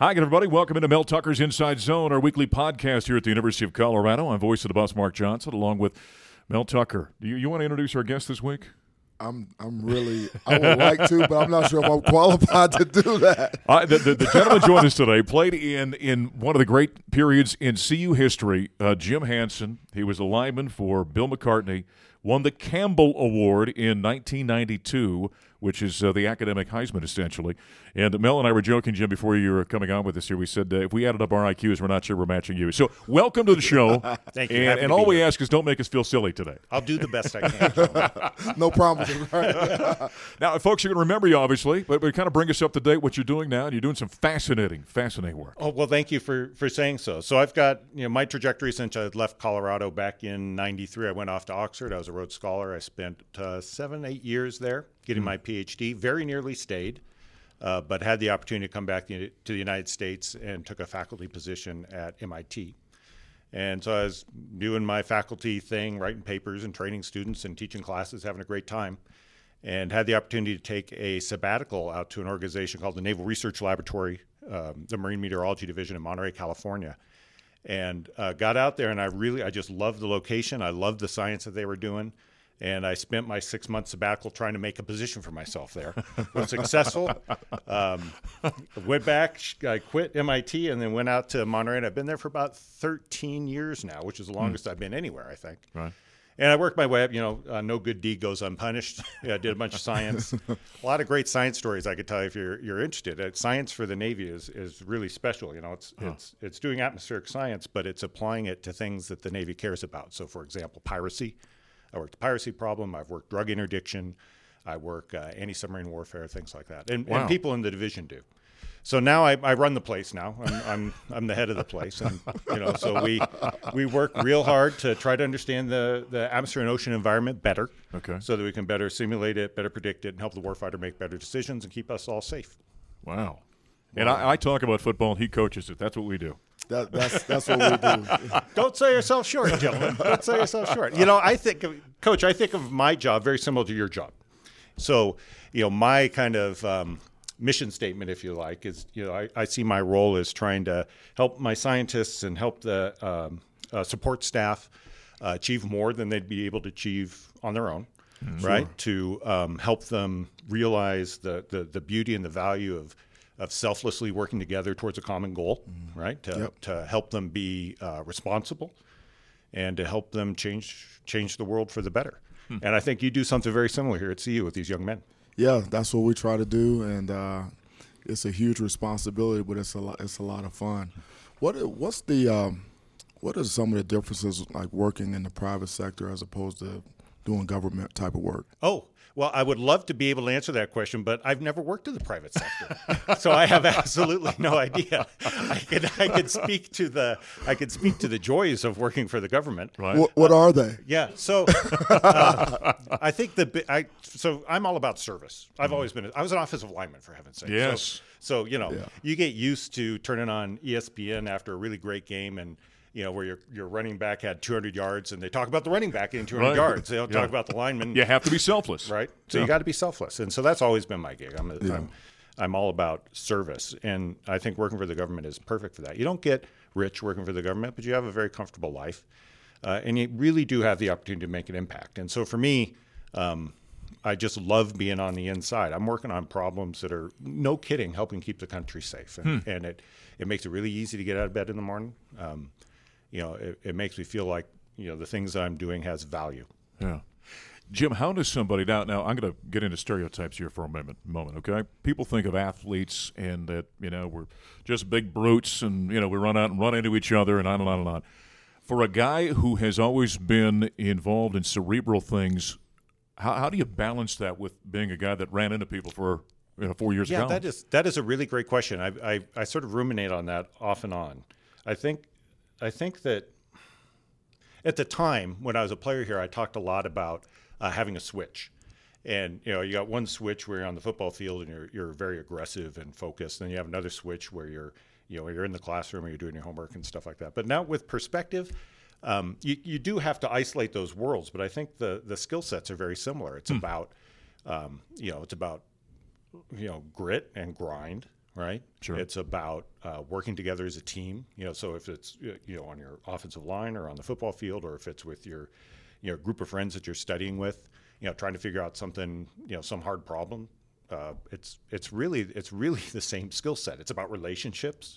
Hi, everybody. Welcome into Mel Tucker's Inside Zone, our weekly podcast here at the University of Colorado. I'm voice of the Buffs, Mark Johnson, along with Mel Tucker. Do you, you want to introduce our guest this week? I'm I'm really I would like to, but I'm not sure if I'm qualified to do that. Uh, the, the, the, gentleman joined us today played in in one of the great periods in CU history. Uh, Jim Hansen. He was a lineman for Bill McCartney. Won the Campbell Award in 1992 which is uh, the academic Heisman, essentially. And Mel and I were joking, Jim, before you were coming on with us here. We said uh, if we added up our IQs, we're not sure we're matching you. So welcome to the show. Thank you. And, and all we ask is don't make us feel silly today. I'll do the best I can. no problem. now, folks are going to remember you, obviously, but, but kind of bring us up to date what you're doing now. And you're doing some fascinating, fascinating work. Oh, well, thank you for, for saying so. So I've got, you know, my trajectory since I left Colorado back in 93. I went off to Oxford. I was a Rhodes Scholar. I spent uh, seven, eight years there getting mm. my PhD. Very nearly stayed, uh, but had the opportunity to come back to the United States and took a faculty position at MIT. And so I was doing my faculty thing, writing papers and training students and teaching classes, having a great time. And had the opportunity to take a sabbatical out to an organization called the Naval Research Laboratory, um, the Marine Meteorology Division in Monterey, California. And uh, got out there, and I really, I just loved the location. I loved the science that they were doing and I spent my six months sabbatical trying to make a position for myself there. Was successful. Um, went back, I quit MIT, and then went out to Monterey. And I've been there for about 13 years now, which is the hmm. longest mm. I've been anywhere, I think. Right. And I worked my way up. You know, uh, no good deed goes unpunished. yeah, I did a bunch of science, a lot of great science stories. I could tell you if you're you're interested. Uh, science for the Navy is is really special. You know, it's huh. it's it's doing atmospheric science, but it's applying it to things that the Navy cares about. So, for example, piracy I worked the piracy problem. I've worked drug interdiction. I work uh, anti-submarine warfare, things like that, and, wow. and, people in the division do. So now I, I run the place. Now I'm, I'm, I'm the head of the place, and you know, so we we work real hard to try to understand the the atmosphere and ocean environment better. Okay. So that we can better simulate it, better predict it, and help the warfighter make better decisions and keep us all safe. Wow. And I, I, talk about football, and he coaches it. That's what we do. That, that's that's what we do. Don't sell yourself short, gentlemen. Don't sell yourself short. You know, I think, of, Coach, I think of my job very similar to your job. So, you know, my kind of um, mission statement, if you like, is you know I, I, see my role as trying to help my scientists and help the um, uh, support staff uh, achieve more than they'd be able to achieve on their own. Mm-hmm. Right to um, help them realize the, the the beauty and the value of of selflessly working together towards a common goal, mm. right? To, yep. to help them be uh, responsible and to help them change change the world for the better. Hmm. And I think you do something very similar here at CU with these young men. Yeah, that's what we try to do, and uh, it's a huge responsibility, but it's a lot, it's a lot of fun. What what's the um, what are some of the differences like working in the private sector as opposed to doing government type of work? Oh, well, I would love to be able to answer that question, but I've never worked in the private sector, so I have absolutely no idea. I could I could speak to the I could speak to the joys of working for the government. Right. What, what are they? Yeah. So uh, I think the I so I'm all about service. I've mm. always been. I was an offensive lineman for heaven's sake. Yes. So, so you know, yeah. you get used to turning on ESPN after a really great game and you know, where your your running back had 200 yards, and they talk about the running back getting 200 Right. yards. They don't Yeah. talk about the lineman, You have to be selfless. right? So you got to be selfless, and so that's always been my gig. I'm, a, I'm I'm all about service, and I think working for the government is perfect for that. You don't get rich working for the government, but you have a very comfortable life, uh, and you really do have the opportunity to make an impact. And so for me. Um, I just love being on the inside. I'm working on problems that are, no kidding, helping keep the country safe, and, and it it makes it really easy to get out of bed in the morning. Um, you know, it, it makes me feel like you know the things that I'm doing has value. Yeah. Jim, how does somebody now? Now I'm going to get into stereotypes here for a moment. Moment, okay? People think of athletes and that you know we're just big brutes and you know we run out and run into each other and on and on and on. For a guy who has always been involved in cerebral things, how, how do you balance that with being a guy that ran into people for you know four years Yeah, ago? that is that is a really great question. I, I I sort of ruminate on that off and on. I think I think that at the time when I was a player here, I talked a lot about uh, having a switch. And you know, you got one switch where you're on the football field and you're you're very aggressive and focused. Then you have another switch where you're you know you're in the classroom or you're doing your homework and stuff like that. But now with perspective, um, you you do have to isolate those worlds. But I think the the skill sets are very similar. It's about um, you know it's about you know grit and grind right? Sure. it's about uh, working together as a team you know so if it's uh, you know on your offensive line or on the football field or if it's with your you know group of friends that you're studying with you know trying to figure out something you know some hard problem uh, it's it's really it's really the same skill set. It's about relationships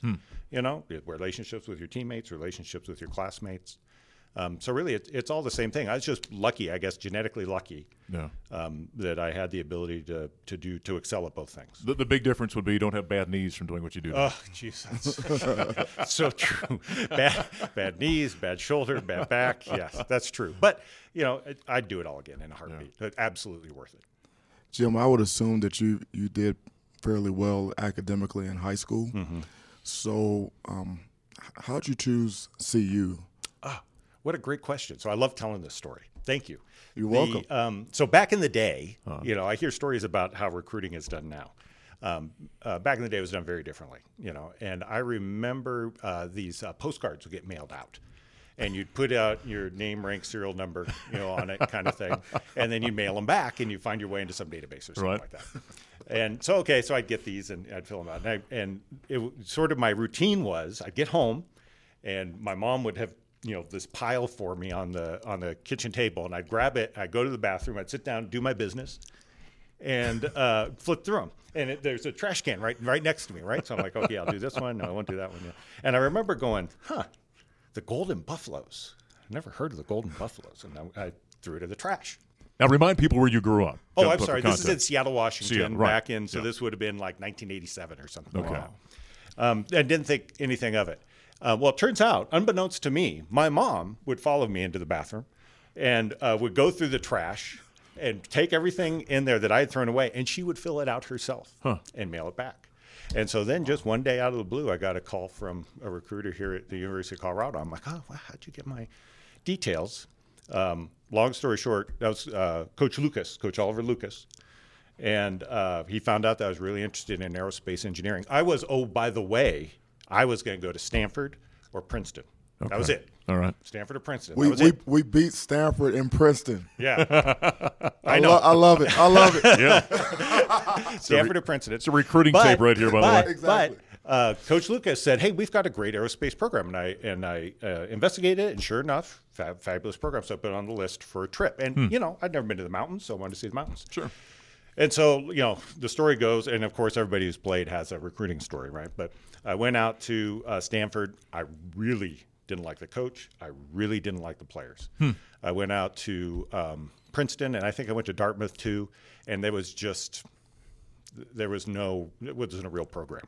you know relationships with your teammates relationships with your classmates um, so really it's, it's all the same thing i was just lucky i guess genetically lucky yeah. um, that I had the ability to to do to excel at both things. The, the big difference would be you don't have bad knees from doing what you do. now. Oh, Jesus, so true. Bad bad knees, bad shoulder, bad back. Yes, that's true. But you know, I- I'd do it all again in a heartbeat. Absolutely worth it. Jim, I would assume that you you did fairly well academically in high school. Mm-hmm. So, um, how'd you choose CU? What a great question. So I love telling this story. Thank you. You're The, welcome. Um, so back in the day, you know, I hear stories about how recruiting is done now. Um, uh, back in the day, it was done very differently, you know. And I remember uh, these uh, postcards would get mailed out, and you'd put out your name, rank, serial number, you know, on it, kind of thing, and then you'd mail them back, and you find your way into some database or something Right. like that. And so, okay, so I'd get these and I'd fill them out, and, I, and it sort of my routine was I'd get home, and my mom would have you know this pile for me on the on the kitchen table and i'd grab it i'd go to the bathroom i'd sit down do my business and uh, flip through them and it, there's a trash can right right next to me right so i'm like okay i'll do this one no i won't do that one yeah. and i remember going huh the golden buffaloes i never heard of the golden buffaloes and i, I threw it in the trash Now remind people where you grew up. Oh, I'm sorry. This is in. Seattle, Washington, Seattle, right. back in. So Yeah. this would have been like 1987 or something. Okay. Wow. Um, I didn't think anything of it. Uh, well, it turns out, unbeknownst to me, my mom would follow me into the bathroom and uh, would go through the trash and take everything in there that I had thrown away, and she would fill it out herself and mail it back. And so then, just one day out of the blue, I got a call from a recruiter here at the University of Colorado. I'm like, oh, wow, how'd you get my details? Um, long story short, that was uh, Coach Lucas, Coach Oliver Lucas. And uh, he found out that I was really interested in aerospace engineering. I was, oh, by the way, I was going to go to Stanford or Princeton. That was it. All right. Stanford or Princeton. We, that was we, it. we beat Stanford and Princeton. Yeah. I, I know. lo- I love it. I love it. Yeah. Stanford or Princeton. It's a recruiting tape right here, by the way. Exactly. But uh, Coach Lucas said, "Hey, we've got a great aerospace program," and I and I uh, investigated it, and sure enough, fab, fabulous program. So I put it on the list for a trip. And Hmm. you know, I'd never been to the mountains, so I wanted to see the mountains. Sure. And so, you know, the story goes, and of course, everybody who's played has a recruiting story, right? But I went out to uh, Stanford. I really didn't like the coach. I really didn't like the players. I went out to um, Princeton, and I think I went to Dartmouth too. And there was just, there was no, it wasn't a real program.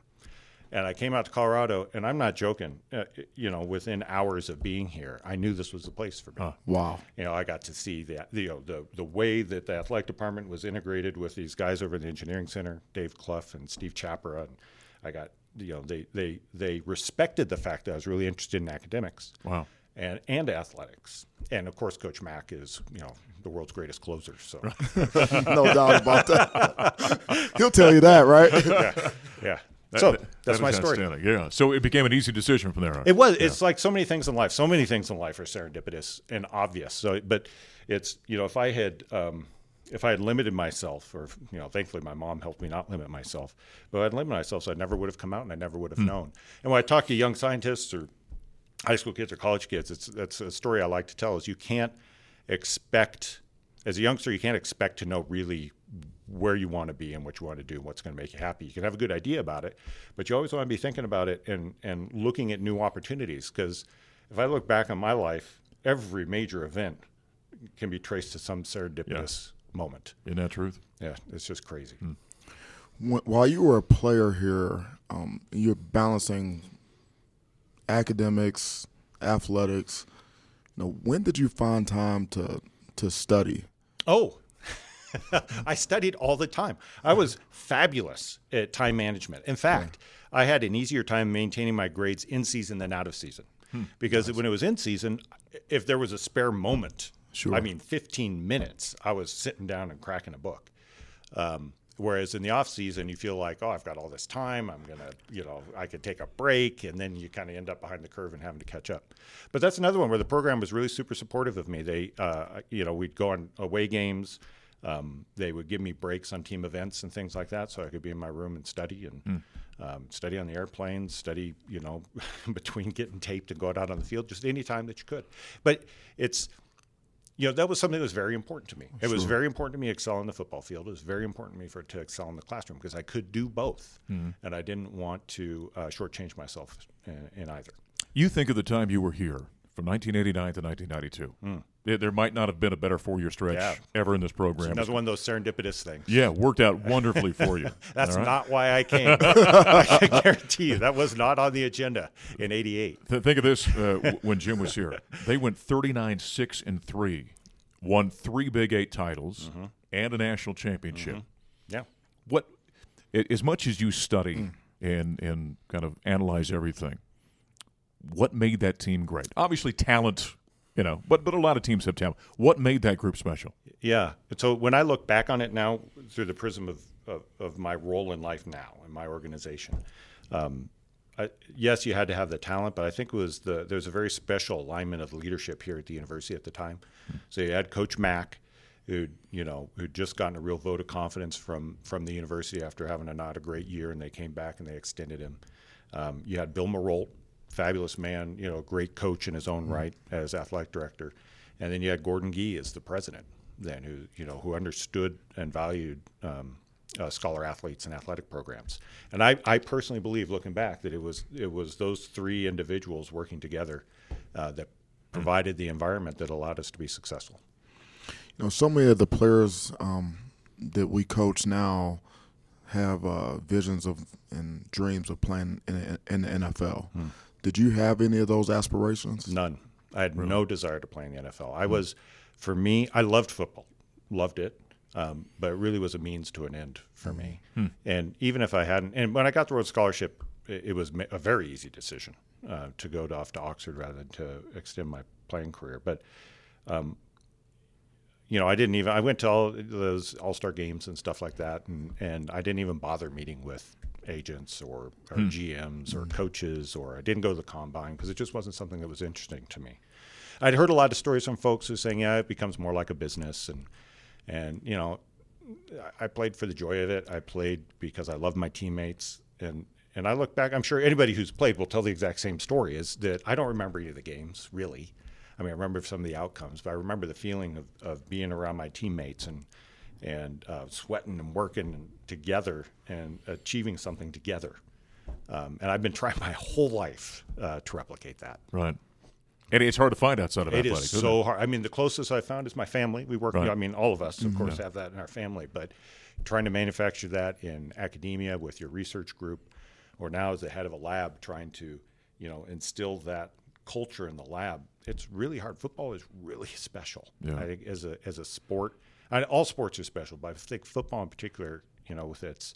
And I came out to Colorado, and I'm not joking. Uh, you know, within hours of being here, I knew this was the place for me Wow. you know, I got to see the the, you know, the the way that the athletic department was integrated with these guys over in the engineering center, Dave Clough and Steve Chapra, and I got you know they they they respected the fact that I was really interested in academics. Wow. And, and athletics, and of course, Coach Mack is you know the world's greatest closer. So No doubt about that. He'll tell you that, right? yeah, That- so that- that's that my story. Yeah. So it became an easy decision from there on. It was. It's like so many things in life. So many things in life are serendipitous and obvious. So, but it's you know, if I had um, if I had limited myself, or you know, thankfully my mom helped me not limit myself. But I'd limit myself, so I never would have come out, and I never would have known. And when I talk to young scientists or high school kids or college kids, it's that's a story I like to tell. Is you can't expect as a youngster, you can't expect to know really where you want to be and what you want to do and what's going to make you happy. You can have a good idea about it, but you always want to be thinking about it and, and looking at new opportunities. Because if I look back on my life, every major event can be traced to some serendipitous moment. Isn't that truth? Yeah, it's just crazy. When, while you were a player here, um, you're balancing academics, athletics. You know, when did you find time to to study? Oh, I studied all the time. I was fabulous at time management. In fact, I had an easier time maintaining my grades in season than out of season. Because when it was in season, if there was a spare moment, Sure. I mean, 15 minutes, I was sitting down and cracking a book. Um, whereas in the off season, you feel like, oh, I've got all this time. I'm gonna, you know, I could take a break, and then you kind of end up behind the curve and having to catch up. But that's another one where the program was really super supportive of me. They, uh, you know, we'd go on away games. Um, they would give me breaks on team events and things like that, so I could be in my room and study and um, study on the airplane, study, you know, between getting taped and going out on the field, just any time that you could. But it's you know, that was something that was very important to me. It was very important to me to excel on the football field. It was very important to me for to excel in the classroom because I could do both, and I didn't want to uh, shortchange myself in, in either. You think of the time you were here from 1989 to 1992. There, there might not have been a better four-year stretch Hmm. Yeah. ever in this program. Another one of those serendipitous things. Yeah, worked out wonderfully for you. That's right? not why I came. I can guarantee you that was not on the agenda in '88. Th- think of this uh, when Jim was here. They went 39 6 and 3, won three Big Eight titles Mm-hmm. and a national championship. Yeah. What, as much as you study Mm. and, and kind of analyze everything, what made that team great? Obviously, talent, you know, but, but a lot of teams have talent. What made that group special? Yeah. So when I look back on it now through the prism of, of, of my role in life now in my organization, um, I, yes, you had to have the talent, but I think it was the there was a very special alignment of leadership here at the university at the time. So you had Coach Mack, who you know who'd just gotten a real vote of confidence from from the university after having a not a great year, and they came back and they extended him. Um, you had Bill Marolt, fabulous man, you know, great coach in his own right as athletic director, and then you had Gordon Gee as the president, then who you know who understood and valued um, uh, scholar athletes and athletic programs. And I, I personally believe, looking back, that it was it was those three individuals working together uh, that provided the environment that allowed us to be successful. You know, so many of the players um, that we coach now have uh, visions of and dreams of playing in, in the NFL. Did you have any of those aspirations? None. I had no desire to play in the NFL. I was, for me, I loved football, loved it, um, but it really was a means to an end for me. And even if I hadn't, and when I got the Rhodes Scholarship, it, it was a very easy decision uh, to go to, off to Oxford rather than to extend my playing career. But you know, I didn't even. I went to all those All Star games and stuff like that, and and I didn't even bother meeting with agents or, or hmm. GMs or hmm. coaches, or I didn't go to the combine because it just wasn't something that was interesting to me. I'd heard a lot of stories from folks who saying, yeah, it becomes more like a business, and and you know, I played for the joy of it. I played because I loved my teammates, and and I look back. I'm sure anybody who's played will tell the exact same story. Is that I don't remember any of the games really. I mean, I remember some of the outcomes, but I remember the feeling of, of being around my teammates and and uh, sweating and working together and achieving something together. Um, and I've been trying my whole life uh, to replicate that. Right. And it's hard to find outside of It athletics. is so it? hard. I mean, the closest I found is my family. We work. Right. I mean, all of us, of course, have that in our family. But trying to manufacture that in academia with your research group, or now as the head of a lab, trying to, you know, instill that culture in the lab. It's really hard. Football is really special. Yeah. I think as a as a sport, I, all sports are special, but I think football in particular, you know, with its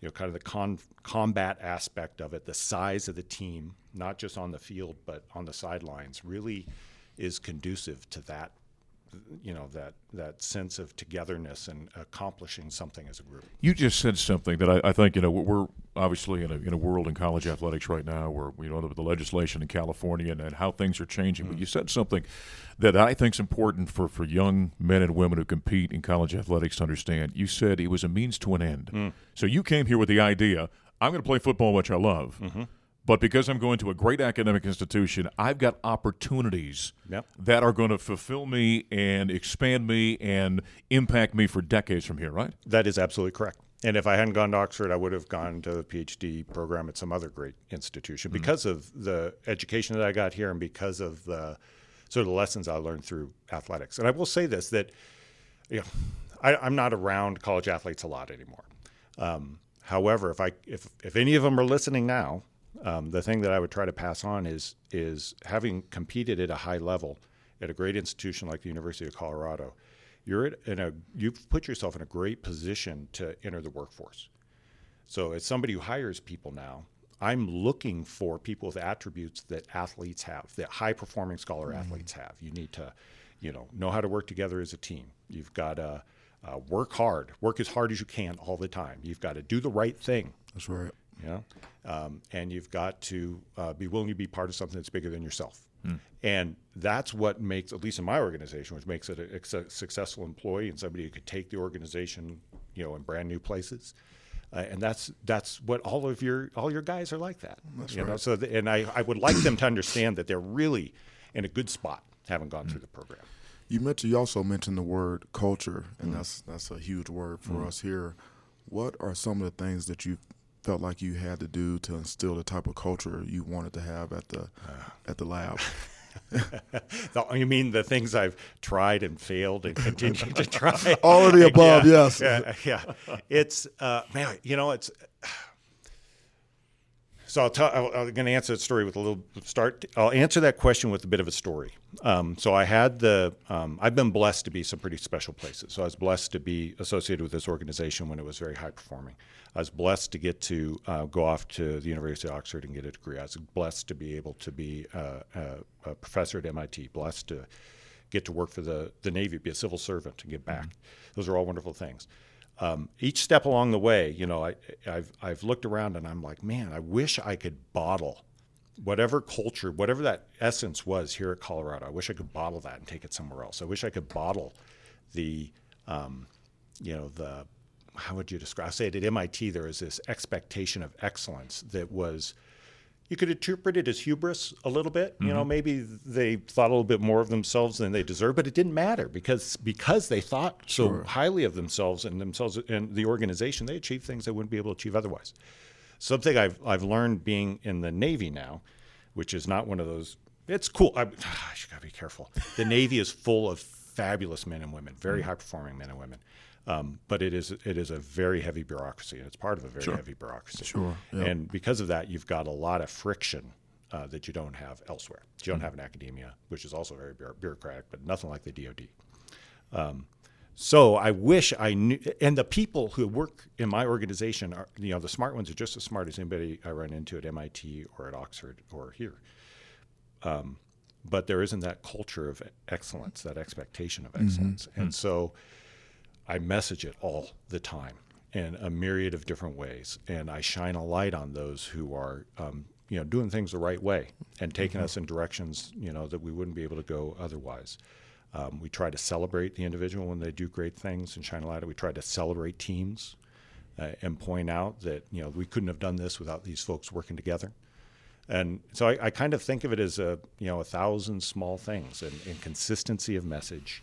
you know, kind of the con- combat aspect of it, the size of the team, not just on the field but on the sidelines, really is conducive to that you know that that sense of togetherness and accomplishing something as a group. You just said something that I, I think you know we're obviously in a in a world in college athletics right now where you know the legislation in California and, and how things are changing. Mm-hmm. But you said something that I think is important for for young men and women who compete in college athletics to understand. You said it was a means to an end. Mm. So you came here with the idea: I'm going to play football, which I love. Mm-hmm but because I'm going to a great academic institution, I've got opportunities yep. that are going to fulfill me and expand me and impact me for decades from here, right? That is absolutely correct. And if I hadn't gone to Oxford, I would have gone to the PhD program at some other great institution mm-hmm. because of the education that I got here and because of the sort of the lessons I learned through athletics. And I will say this that you know, I, am not around college athletes a lot anymore. Um, however, if I if if any of them are listening now, um, the thing that I would try to pass on is is having competed at a high level at a great institution like the University of Colorado, you're in a you've put yourself in a great position to enter the workforce. So as somebody who hires people now, I'm looking for people with attributes that athletes have, that high performing scholar mm-hmm. athletes have. You need to, you know, know how to work together as a team. You've got to uh, work hard, work as hard as you can all the time. You've got to do the right thing. That's right. Yeah, um, and you've got to uh, be willing to be part of something that's bigger than yourself. Hmm. And that's what makes, at least in my organization, which makes it a, a, successful employee and somebody who could take the organization, you know, in brand new places. Uh, and that's that's what all of your all your guys are like that. That's you right. know, so the, and I, I would like them to understand that they're really in a good spot, having gone through the program. You mentioned you also mentioned the word culture, and mm. that's that's a huge word for mm. us here. What are some of the things that you felt like you had to do to instill the type of culture you wanted to have at the at the lab? you mean the things I've tried and failed and continue to try? All of the above, yeah, yes. Yeah, yeah. It's uh, man, you know, it's so I'll tell. I'm going to answer that story with a little start. I'll answer that question with a bit of a story. Um, so I had the. Um, I've been blessed to be some pretty special places. So I was blessed to be associated with this organization when it was very high performing. I was blessed to get to uh, go off to the University of Oxford and get a degree. I was blessed to be able to be uh, a, a, professor at MIT. Blessed to get to work for the the Navy, be a civil servant, and get back. Mm-hmm. Those are all wonderful things um, each step along the way, you know, I, have I've looked around and I'm like, man, I wish I could bottle whatever culture, whatever that essence was here at Colorado. I wish I could bottle that and take it somewhere else. I wish I could bottle the, um, you know, the how would you describe? I say it at MIT. There was this expectation of excellence that was you could interpret it as hubris a little bit. Mm-hmm. You know, mm-hmm. maybe they thought a little bit more of themselves than they deserve, but it didn't matter because because they thought sure. so highly of themselves and themselves and the organization, they achieved things they wouldn't be able to achieve otherwise. Something I've I've learned being in the Navy now, which is not one of those. It's cool. I, I gotta be careful. The Navy is full of fabulous men and women, very mm-hmm. high performing men and women. Um, but it is it is a very heavy bureaucracy, and it's part of a very sure. heavy bureaucracy. Sure. Yep. And because of that, you've got a lot of friction uh, that you don't have elsewhere. You don't mm-hmm. have in academia, which is also very bureaucratic, but nothing like the DoD. Um, so I wish I knew, and the people who work in my organization are, you know, the smart ones are just as smart as anybody I run into at MIT or at Oxford or here. Um, but there isn't that culture of excellence, that expectation of mm-hmm. excellence, mm-hmm. and so I message it all the time in a myriad of different ways, and I shine a light on those who are, um, you know, doing things the right way and taking mm-hmm. us in directions, you know, that we wouldn't be able to go otherwise. Um, we try to celebrate the individual when they do great things and shine a light. We try to celebrate teams uh, and point out that you know we couldn't have done this without these folks working together. And so I, I kind of think of it as a you know a thousand small things and, and consistency of message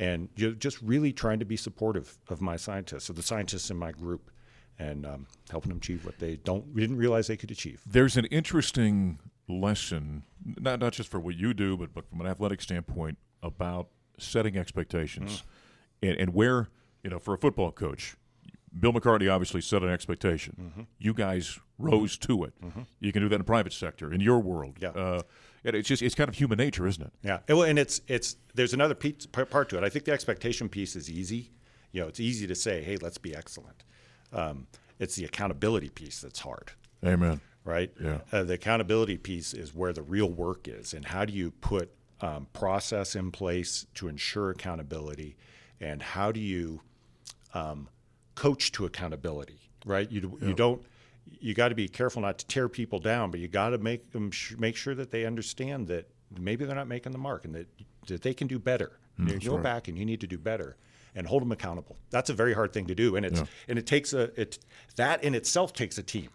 and just really trying to be supportive of my scientists, of the scientists in my group, and um, helping them achieve what they don't didn't realize they could achieve. There's an interesting lesson, not not just for what you do, but but from an athletic standpoint about setting expectations, mm. and, and where you know for a football coach, Bill McCartney obviously set an expectation. Mm-hmm. You guys rose to it. Mm-hmm. You can do that in the private sector, in your world. Yeah. Uh, it's just it's kind of human nature, isn't it? Yeah. Well, and it's it's there's another piece, part to it. I think the expectation piece is easy. You know, it's easy to say, "Hey, let's be excellent." Um, it's the accountability piece that's hard. Amen. Right. Yeah. Uh, the accountability piece is where the real work is, and how do you put um, process in place to ensure accountability, and how do you um, coach to accountability? Right? You you don't. You got to be careful not to tear people down, but you got to make them sh- make sure that they understand that maybe they're not making the mark and that that they can do better. Mm, you go back and you need to do better and hold them accountable. That's a very hard thing to do, and it's and it takes a it that in itself takes a team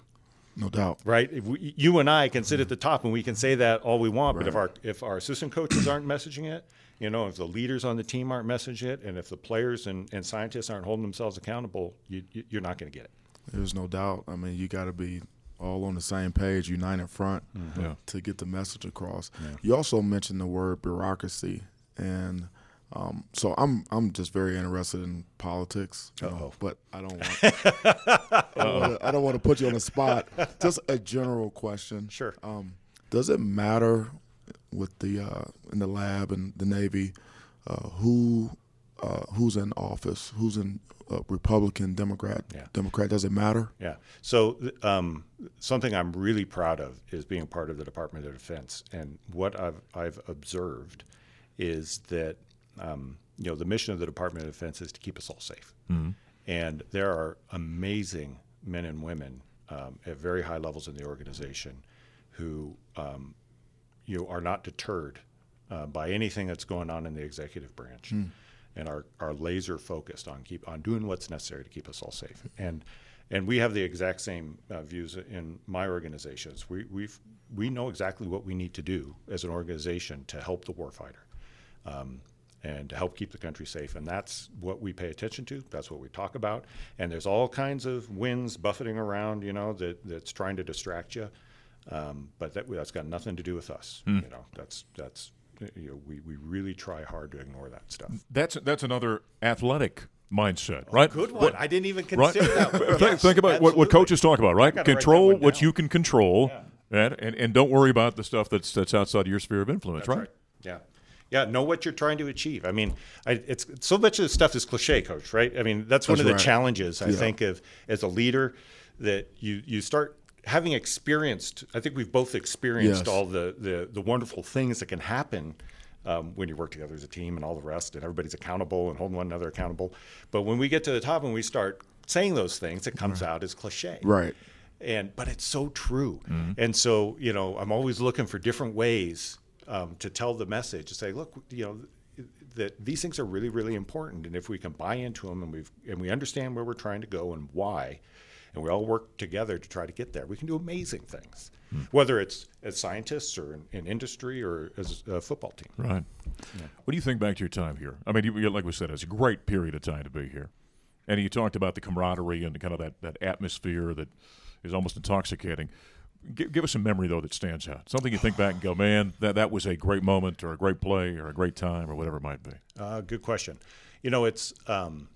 No doubt. right? If we, you and I can sit at mm-hmm. the top and we can say that all we want, but if our if our assistant coaches aren't messaging it, you know, if the leaders on the team aren't messaging it, and if the players and, and scientists aren't holding themselves accountable, you, you, you're not going to get it. There's no doubt. I mean, you got to be all on the same page, united front, Yeah. to get the message across. You also mentioned the word bureaucracy, and um, so I'm I'm just very interested in politics. you know, Uh-oh. but I don't want I don't wanna- I don't want to put you on the spot. Just a general question. Sure. Um, does it matter with the uh, in the lab and the Navy uh, who uh, who's in office, who's in uh, Republican, Democrat, Yeah. Democrat? Does it matter? Yeah. So um, something I'm really proud of is being part of the Department of Defense, and what I've I've observed is that um, you know the mission of the Department of Defense is to keep us all safe, and there are amazing men and women um, at very high levels in the organization who um, you know, are not deterred uh, by anything that's going on in the executive branch, and are, are laser focused on keep on doing what's necessary to keep us all safe. And and we have the exact same uh, views in my organizations. We we've we know exactly what we need to do as an organization to help the warfighter. Um, and to help keep the country safe. And that's what we pay attention to. That's what we talk about. And there's all kinds of winds buffeting around, you know, that, that's trying to distract you. Um, but that, that's got nothing to do with us. You know, that's that's you know, we, we really try hard to ignore that stuff. That's that's another athletic mindset, right? Good one. I didn't even Right. consider that. One. think, Yes, think about what, what coaches talk about, right? that Control what you can control, and, and and don't worry about the stuff that's that's outside of your sphere of influence, That's right? Yeah. Yeah, know what you're trying to achieve. I mean, I, it's so much of this stuff is cliche, coach. Right? I mean, that's, one That's of the challenges I Yeah. think of as a leader that you you start having experienced. I think we've both experienced Yes. all the, the the wonderful things that can happen um, when you work together as a team and all the rest, and everybody's accountable and holding one another accountable. But when we get to the top and we start saying those things, it comes out as cliche Right. and but it's so true and so you know i'm always looking for different ways um, to tell the message to say look you know that these things are really really important and if we can buy into them and we and we understand where we're trying to go and why and we all work together to try to get there we can do amazing things whether it's as scientists or in, in industry or as a football team Right. What do you think back to your time here? I mean, you, like we said, it's a great period of time to be here. And you talked about the camaraderie and kind of that, that atmosphere that is almost intoxicating. Give, give us a memory, though, that stands out. Something you think back and go, man, that, that was a great moment or a great play or a great time or whatever it might be. Uh, good question. You know, it's. Um,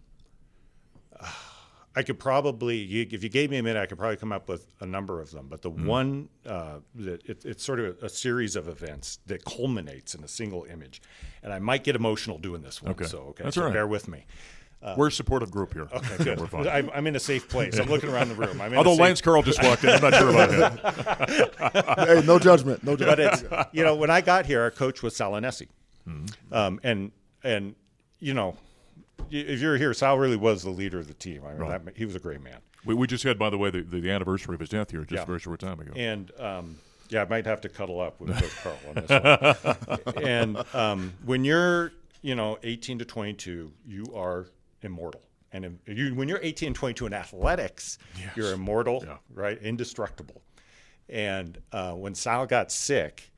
I could probably, you, if you gave me a minute, I could probably come up with a number of them. But the one uh, that it, it's sort of a series of events that culminates in a single image, and I might get emotional doing this one. Okay. So okay, That's so all right. bear with me. We're a supportive group here. Okay, good. We're fine. I'm, I'm in a safe place. I'm looking around the room. I'm in Although safe Lance Carl just walked in, I'm not sure about him. hey, no judgment. No judgment. but it's you know when I got here, our coach was Sal Aunese, um, and and you know if you're here, Sal really was the leader of the team. I mean, Right. that, he was a great man, We, we just had, by the way, the, the, the anniversary of his death here just Yeah. a very short time ago. and um, yeah, I might have to cuddle up with Coach Carl on this one. and um, when you're you know 18 to 22, you are immortal. And you, when you're 18 and 22 in athletics, you're immortal, Yeah. right? Indestructible. And uh, when Sal got sick,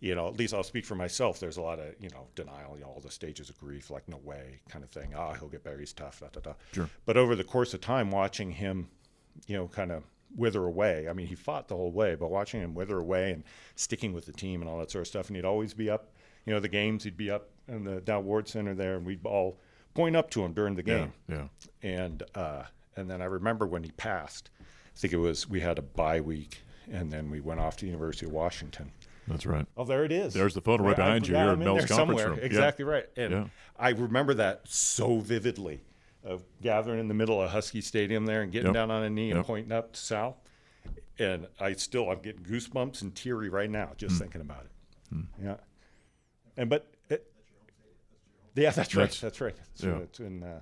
you know, at least I'll speak for myself. There's a lot of, you know, denial, you know, all the stages of grief, like no way, kind of thing. Ah, he'll get better. He's tough. Da, da, da. Sure. But over the course of time, watching him, you know, kind of wither away. I mean, he fought the whole way, but watching him wither away and sticking with the team and all that sort of stuff. And he'd always be up, you know, the games. He'd be up in the Dal Ward Center there, and we'd all point up to him during the game yeah. and uh, and then I remember when he passed. I think it was we had a bye week, and then we went off to the University of Washington. That's right. Oh, there it is. There's the photo right I- behind you yeah, here in Mel's conference somewhere. room. Yeah. Exactly right. And Yeah. I remember that so vividly, of gathering in the middle of Husky Stadium there and getting Yep. down on a knee and Yep. pointing up to Sal. And I still I'm getting goosebumps and teary right now just thinking about it. Yeah. and but it, yeah, that's right. That's- That's, right. So yeah. it's in, uh,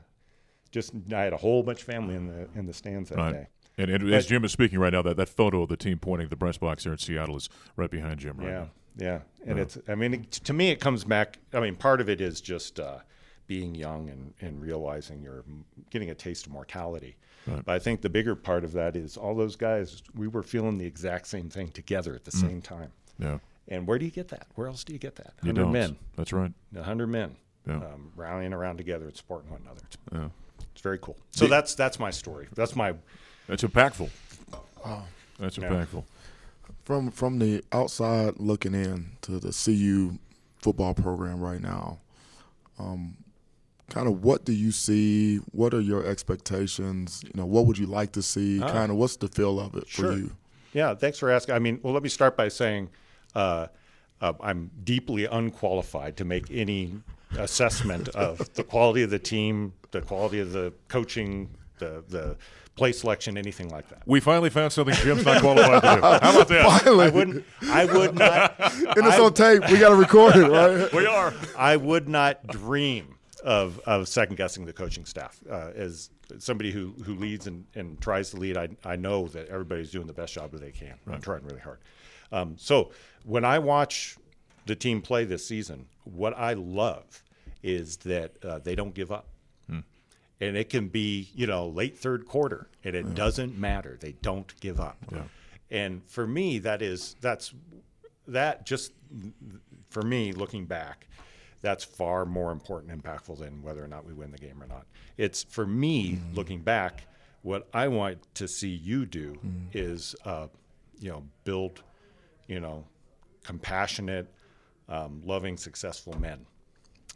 just I had a whole bunch of family in the in the stands that Right. day. And, and as Jim is speaking right now, that, that photo of the team pointing at the press box there in Seattle is right behind Jim right Yeah, now. yeah, and Yeah. it's. I mean, it, to me, it comes back. I mean, part of it is just uh, being young and, and realizing you're getting a taste of mortality. Right. But I think the bigger part of that is all those guys. We were feeling the exact same thing together at the Mm. same time. Yeah. And where do you get that? Where else do you get that? Hundred men, That's right. hundred men, Yeah. um, rallying around together and supporting one another. It's, Yeah. it's very cool. So that's that's my story. That's my That's impactful. That's Yeah. impactful. From from the outside looking in to the CU football program right now, um, kind of what do you see? What are your expectations? You know, what would you like to see? Ah. Kind of what's the feel of it Sure. for you? Yeah, thanks for asking. I mean, well, let me start by saying uh, uh, I'm deeply unqualified to make any assessment of the quality of the team, the quality of the coaching, the the play selection, anything like that. We finally found something Jim's not qualified to do. How about that? I wouldn't. I would not. And it's I- on tape. We got to record it, right? We are. I would not dream of, of second guessing the coaching staff. Uh, as somebody who, who leads and, and tries to lead, I, I know that everybody's doing the best job that they can. I'm trying really hard. Um, so when I watch the team play this season, what I love is that uh, they don't give up. And it can be, you know, late third quarter, and it doesn't matter. They don't give up. And for me, that is that's that just for me looking back that's far more important and impactful than whether or not we win the game or not. It's for me looking back what i want to see you do is uh, you know build you know compassionate um, loving successful men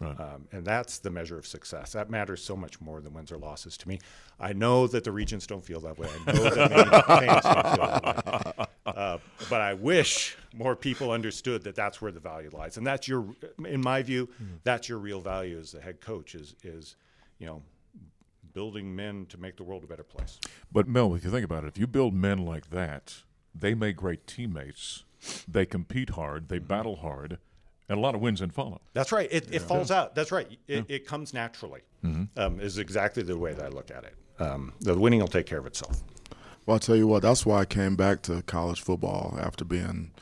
Right. um, and that's the measure of success. That matters so much more than wins or losses to me. I know that the regents don't feel that way. I know that fans don't feel that way. Uh, but I wish more people understood that that's where the value lies. And that's your, in my view, that's your real value as the head coach is, is, you know, building men to make the world a better place. But Mel, if you think about it, if you build men like that, they make great teammates. They compete hard. They battle hard, and a lot of wins and follow. That's right. It, it falls out. That's right. It, it comes naturally. Um, is exactly the way that I look at it. Um, the winning will take care of itself. Well, I'll tell you what, that's why I came back to college football after being,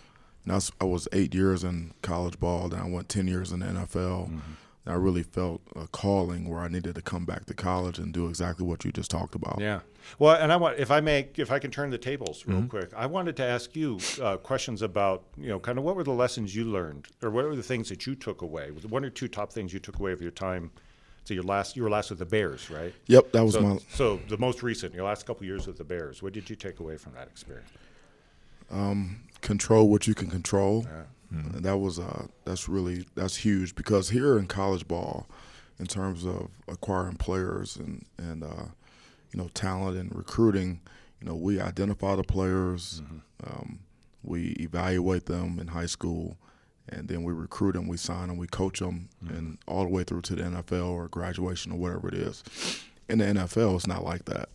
you know, I was- eight years in college ball, then I went 10 years in the NFL. And I really felt a calling where I needed to come back to college and do exactly what you just talked about. Yeah. Well, and I want if I may, if I can turn the tables real quick, I wanted to ask you uh, questions about you know kind of what were the lessons you learned, or what were the things that you took away? One or two top things you took away of your time? So your last, you were last with the Bears, right? Yep, that was So, my so the most recent, your last couple years with the Bears. What did you take away from that experience? control what you can control. And that was uh, that's really that's huge because here in college ball, in terms of acquiring players and and uh, you know talent and recruiting, you know we identify the players, um, we evaluate them in high school, and then we recruit them, we sign them, we coach them, and all the way through to the NFL or graduation or whatever it is. In the NFL, it's not like that.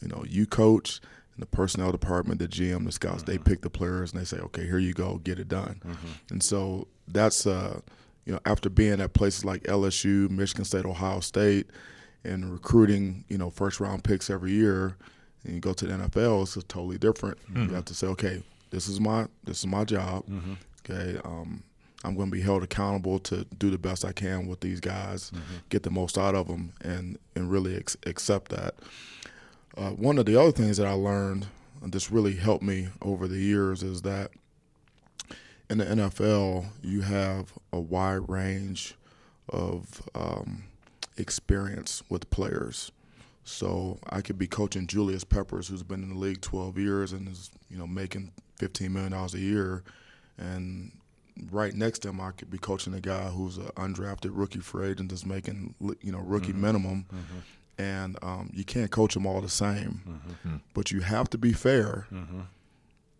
You know, you coach, the personnel department, the GM, the scouts, they mm-hmm. pick the players and they say, okay, here you go, get it done. Mm-hmm. And so that's, uh, you know, after being at places like LSU, Michigan State, Ohio State, and recruiting, you know, first round picks every year, and you go to the NFL, it's totally different. You mm-hmm. have to say, okay, this is my this is my job. Okay, um, I'm going to be held accountable to do the best I can with these guys, get the most out of them, and and really ex- accept that. Uh, one of the other things that I learned, and this really helped me over the years, is that in the NFL you have a wide range of um, experience with players. So I could be coaching Julius Peppers, who's been in the league 12 years and is you know making 15 million dollars a year, and right next to him I could be coaching a guy who's an undrafted rookie free agent that's making you know rookie minimum, and um, you can't coach them all the same, but you have to be fair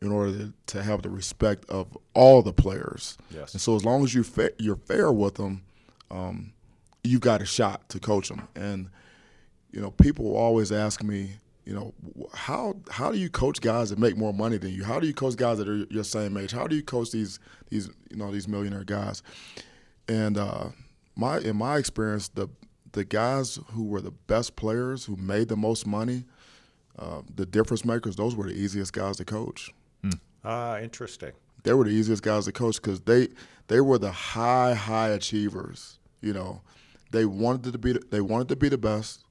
in order to, to have the respect of all the players. Yes. And so as long as you fa- you're fair with them, um, you've got a shot to coach them. And you know, people always ask me, you know, how how do you coach guys that make more money than you? How do you coach guys that are your same age? How do you coach these these you know these millionaire guys? and uh, my in my experience, the the guys who were the best players, who made the most money, uh, the difference makers, those were the easiest guys to coach. Ah, interesting. They were the easiest guys to coach because they they were the high high achievers. You know, they wanted to be the, they wanted to be the best,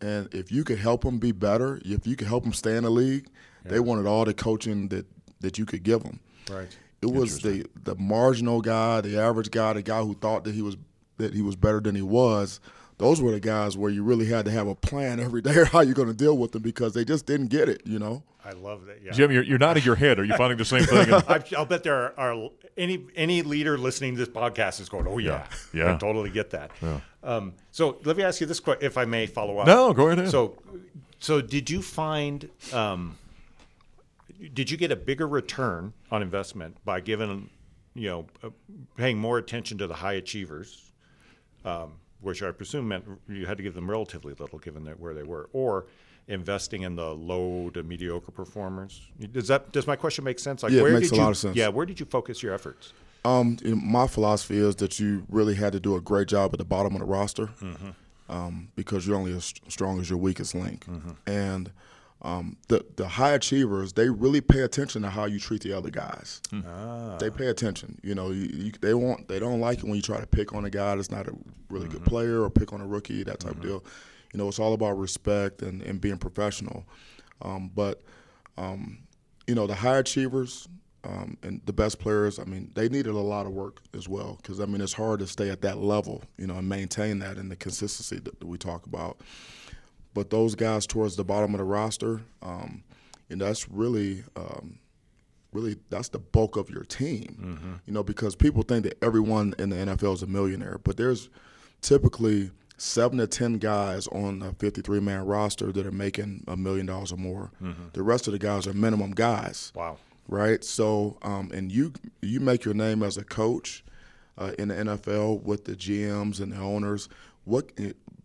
and if you could help them be better, if you could help them stay in the league, they wanted all the coaching that that you could give them. Right. It was the the marginal guy, the average guy, the guy who thought that he was that he was better than he was. Those were the guys where you really had to have a plan every day how you're going to deal with them because they just didn't get it, you know. I love that. Yeah. Jim, you're, you're nodding your head. Are you finding the same thing? I, I'll bet there are, are any any leader listening to this podcast is going, "Oh yeah, Yeah. I totally get that." Um, so let me ask you this question, if I may follow up. No, go ahead. So, so did you find? Um, did you get a bigger return on investment by giving, you know, uh, paying more attention to the high achievers, um, which I presume meant you had to give them relatively little, given that where they were, or investing in the low to mediocre performers? Does that does my question make sense? Like, Yeah, it where makes did a you, lot of sense. Yeah, where did you focus your efforts? Um, my philosophy is that you really had to do a great job at the bottom of the roster um, because you're only as strong as your weakest link. And um, the the high achievers they really pay attention to how you treat the other guys. They pay attention. You know, you, you, they want they don't like it when you try to pick on a guy that's not a really good player or pick on a rookie that type of deal. You know, it's all about respect and, and being professional. Um, but um, you know, the high achievers um, and the best players, I mean, they needed a lot of work as well because, I mean, it's hard to stay at that level, you know, and maintain that and the consistency that, that we talk about. But those guys towards the bottom of the roster, um, and that's really, um, really, that's the bulk of your team, you know, because people think that everyone in the NFL is a millionaire, but there's typically seven to ten guys on a 53 man roster that are making a million dollars or more. The rest of the guys are minimum guys Wow. right? So, um, and you you make your name as a coach uh, in the NFL with the GMs and the owners. What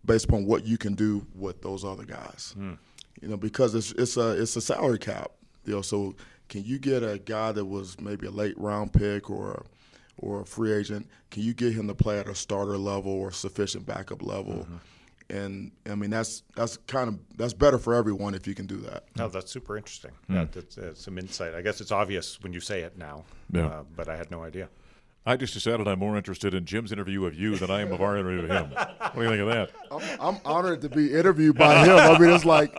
based upon what you can do with those other guys, you know, because it's it's a it's a salary cap, you know. So, can you get a guy that was maybe a late round pick or or a free agent? Can you get him to play at a starter level or sufficient backup level? And I mean that's that's kind of that's better for everyone if you can do that. No, that's super interesting. Yeah, that's, uh, some insight. I guess it's obvious when you say it now, Yeah. uh, but I had no idea. I just decided I'm more interested in Jim's interview of you than I am of our interview of him. What do you think of that? I'm, I'm honored to be interviewed by him. I mean, it's like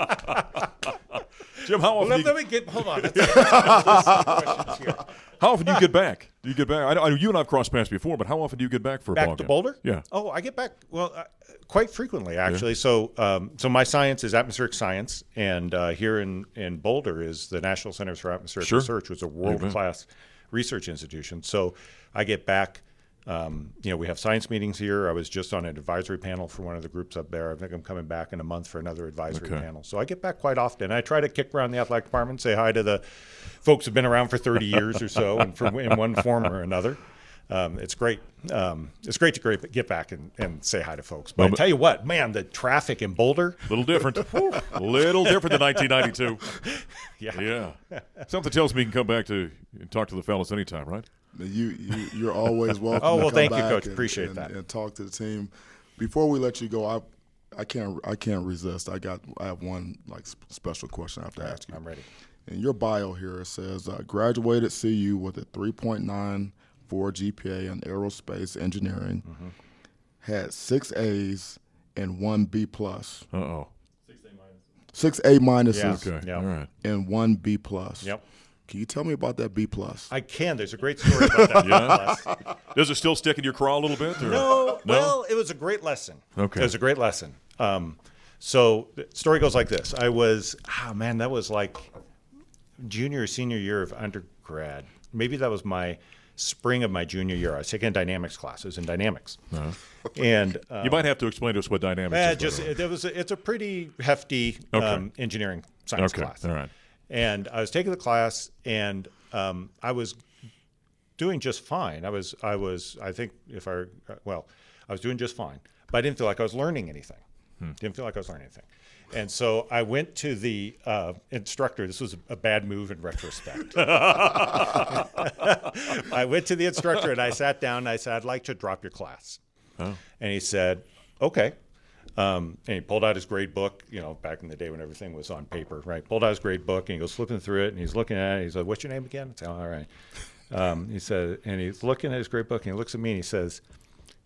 Jim, how often, Let, do let you, me get. Hold on. Let's get questions here. how often do you get back? Do you get back? I know, I know you and I've crossed paths before, but how often do you get back for a Back ball to game? Boulder? Yeah. Oh, I get back well uh, quite frequently actually. So, um, so my science is atmospheric science, and uh, here in in Boulder is the National Centers for Atmospheric Sure. Research, which is a world class research institution. So, I get back. Um, you know, we have science meetings here. I was just on an advisory panel for one of the groups up there. I think I'm coming back in a month for another advisory Okay. panel. So I get back quite often. I try to kick around the athletic department, say hi to the folks who've been around for 30 years or so, and from in one form or another. Um, it's great. Um, it's great to get back and, and say hi to folks. But I tell you what, man, the traffic in Boulder. little different. a little different than 1992. Yeah. Yeah. Something tells me you can come back to and talk to the fellas anytime, right? You, you you're always welcome. Oh, to well, come thank you, back Coach. and- Appreciate and- that. And talk to the team. Before we let you go, I I can't I can't resist. I got I have one like special question I have to ask you. I'm ready. In your bio here, it says uh, graduated CU with a 3.94 GPA in aerospace engineering, Mm-hmm. had six A's and one B plus, Uh oh. six A minuses Yeah. Okay. Yeah. All right. and one B plus. Yep. Can you tell me about that B plus? I can. There's a great story about that. Yeah? Does it still stick in your craw a little bit? Or? No, well, it was a great lesson. Okay. It was a great lesson. Um, so the story goes like this. I was, ah, man, that was like junior or senior year of undergrad. Maybe that was my spring of my junior year. I was taking a dynamics class. It was in dynamics. And uh, You might have to explain to us what dynamics eh, is. just it, it was a, it's a pretty hefty Okay. um, engineering science Okay. class. All right. And I was taking the class, and um, I was doing just fine. I was, I was, I think if I, well, I was doing just fine, but I didn't feel like I was learning anything. Didn't feel like I was learning anything. And so I went to the uh, instructor. This was a bad move in retrospect. I went to the instructor and I sat down and I said, I'd like to drop your class. And he said, okay. Um, and he pulled out his grade book, you know, back in the day when everything was on paper, right? Pulled out his grade book and he goes flipping through it and he's looking at it. He said, What's your name again? I said, All right. Um, he said, and he's looking at his grade book and he looks at me and he says,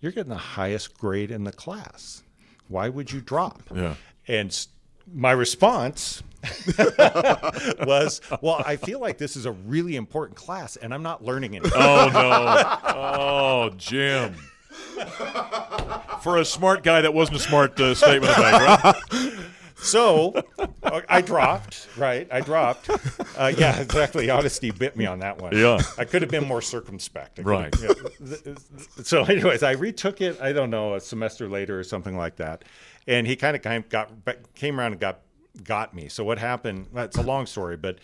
You're getting the highest grade in the class. Why would you drop? Yeah. And my response was, Well, I feel like this is a really important class and I'm not learning anything. Oh no! Oh, Jim. For a smart guy, that wasn't a smart uh, statement to make, right? So uh, I dropped, right? I dropped. Uh, yeah, exactly. Honesty bit me on that one. Yeah. I could have been more circumspect. Right. yeah. So, anyways, I retook it. I don't know a semester later or something like that, and he kind of kind of got came around and got got me. So what happened? It's a long story, but.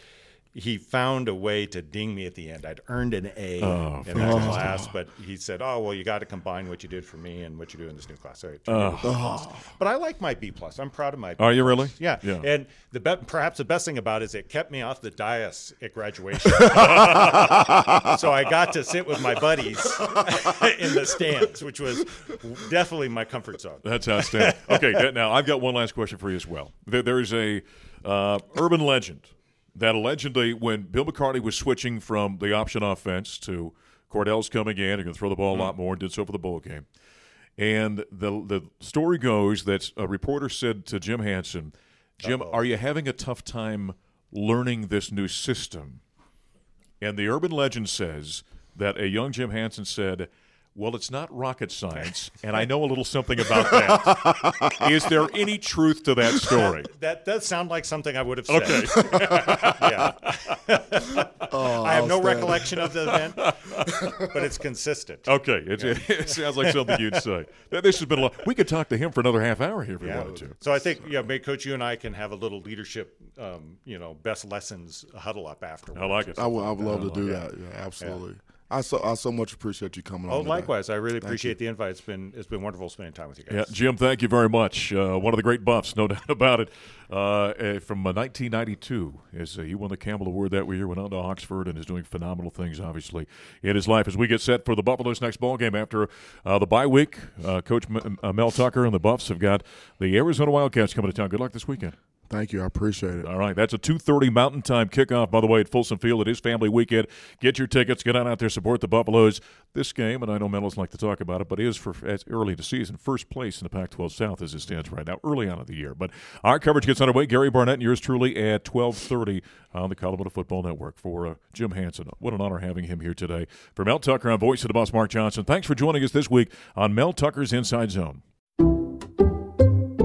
He found a way to ding me at the end. I'd earned an A Oh, in that class, but he said, "Oh well, you got to combine what you did for me and what you do in this new class." So it turned out it was a plus. But I like my B plus. I'm proud of my. B Are you really? yeah. Yeah. And the be- perhaps the best thing about it is it kept me off the dais at graduation. so I got to sit with my buddies in the stands, which was definitely my comfort zone. That's outstanding. Okay, now I've got one last question for you as well. There, there is a uh, urban legend that allegedly, when Bill McCartney was switching from the option offense to Kordell's coming in, you're going to throw the ball a lot mm-hmm. more, and did so for the bowl game. And the the story goes that a reporter said to Jim Hansen, "Jim, are you having a tough time learning this new system?" And the urban legend says that a young Jim Hansen said, Well, it's not rocket science, and I know a little something about that. Is there any truth to that story? That does sound like something I would have said. Okay. yeah. Oh, I have no outstanding. recollection of the event, but it's consistent. Okay. It, it sounds like something you'd say. This has been a lot. We could talk to him for another half hour here if we wanted to. So I think, yeah, maybe Coach, you and I can have a little leadership, um, you know, best lessons huddle up afterwards. I like it. I would, I would love to do that. Yeah, absolutely. I so I so much appreciate you coming on. Oh, today. likewise. I really appreciate the invite. It's been it's been wonderful spending time with you guys. Yeah, Jim, thank you very much. Uh, one of the great buffs, no doubt about it. Uh, eh, from uh, 1992, as uh, he won the Campbell Award that year, went on to Oxford, and is doing phenomenal things, obviously, in his life. As we get set for the Buffalo's next ball game after uh, the bye week, uh, Coach M- uh, Mel Tucker and the Buffs have got the Arizona Wildcats coming to town. Good luck this weekend. Thank you. I appreciate it. All right, that's a 2:30 Mountain Time kickoff. By the way, at Folsom Field, it is family weekend. Get your tickets. Get on out there, support the Buffaloes. This game, and I know Melos like to talk about it, but is for as early in the season, first place in the Pac-12 South as it stands right now, early on in the year. But our coverage gets underway. Gary Barnett and yours truly at 12:30 on the Colorado Football Network for uh, Jim Hansen. What an honor having him here today. For Mel Tucker, I'm voice of the Buffs, Mark Johnson. Thanks for joining us this week on Mel Tucker's Inside Zone.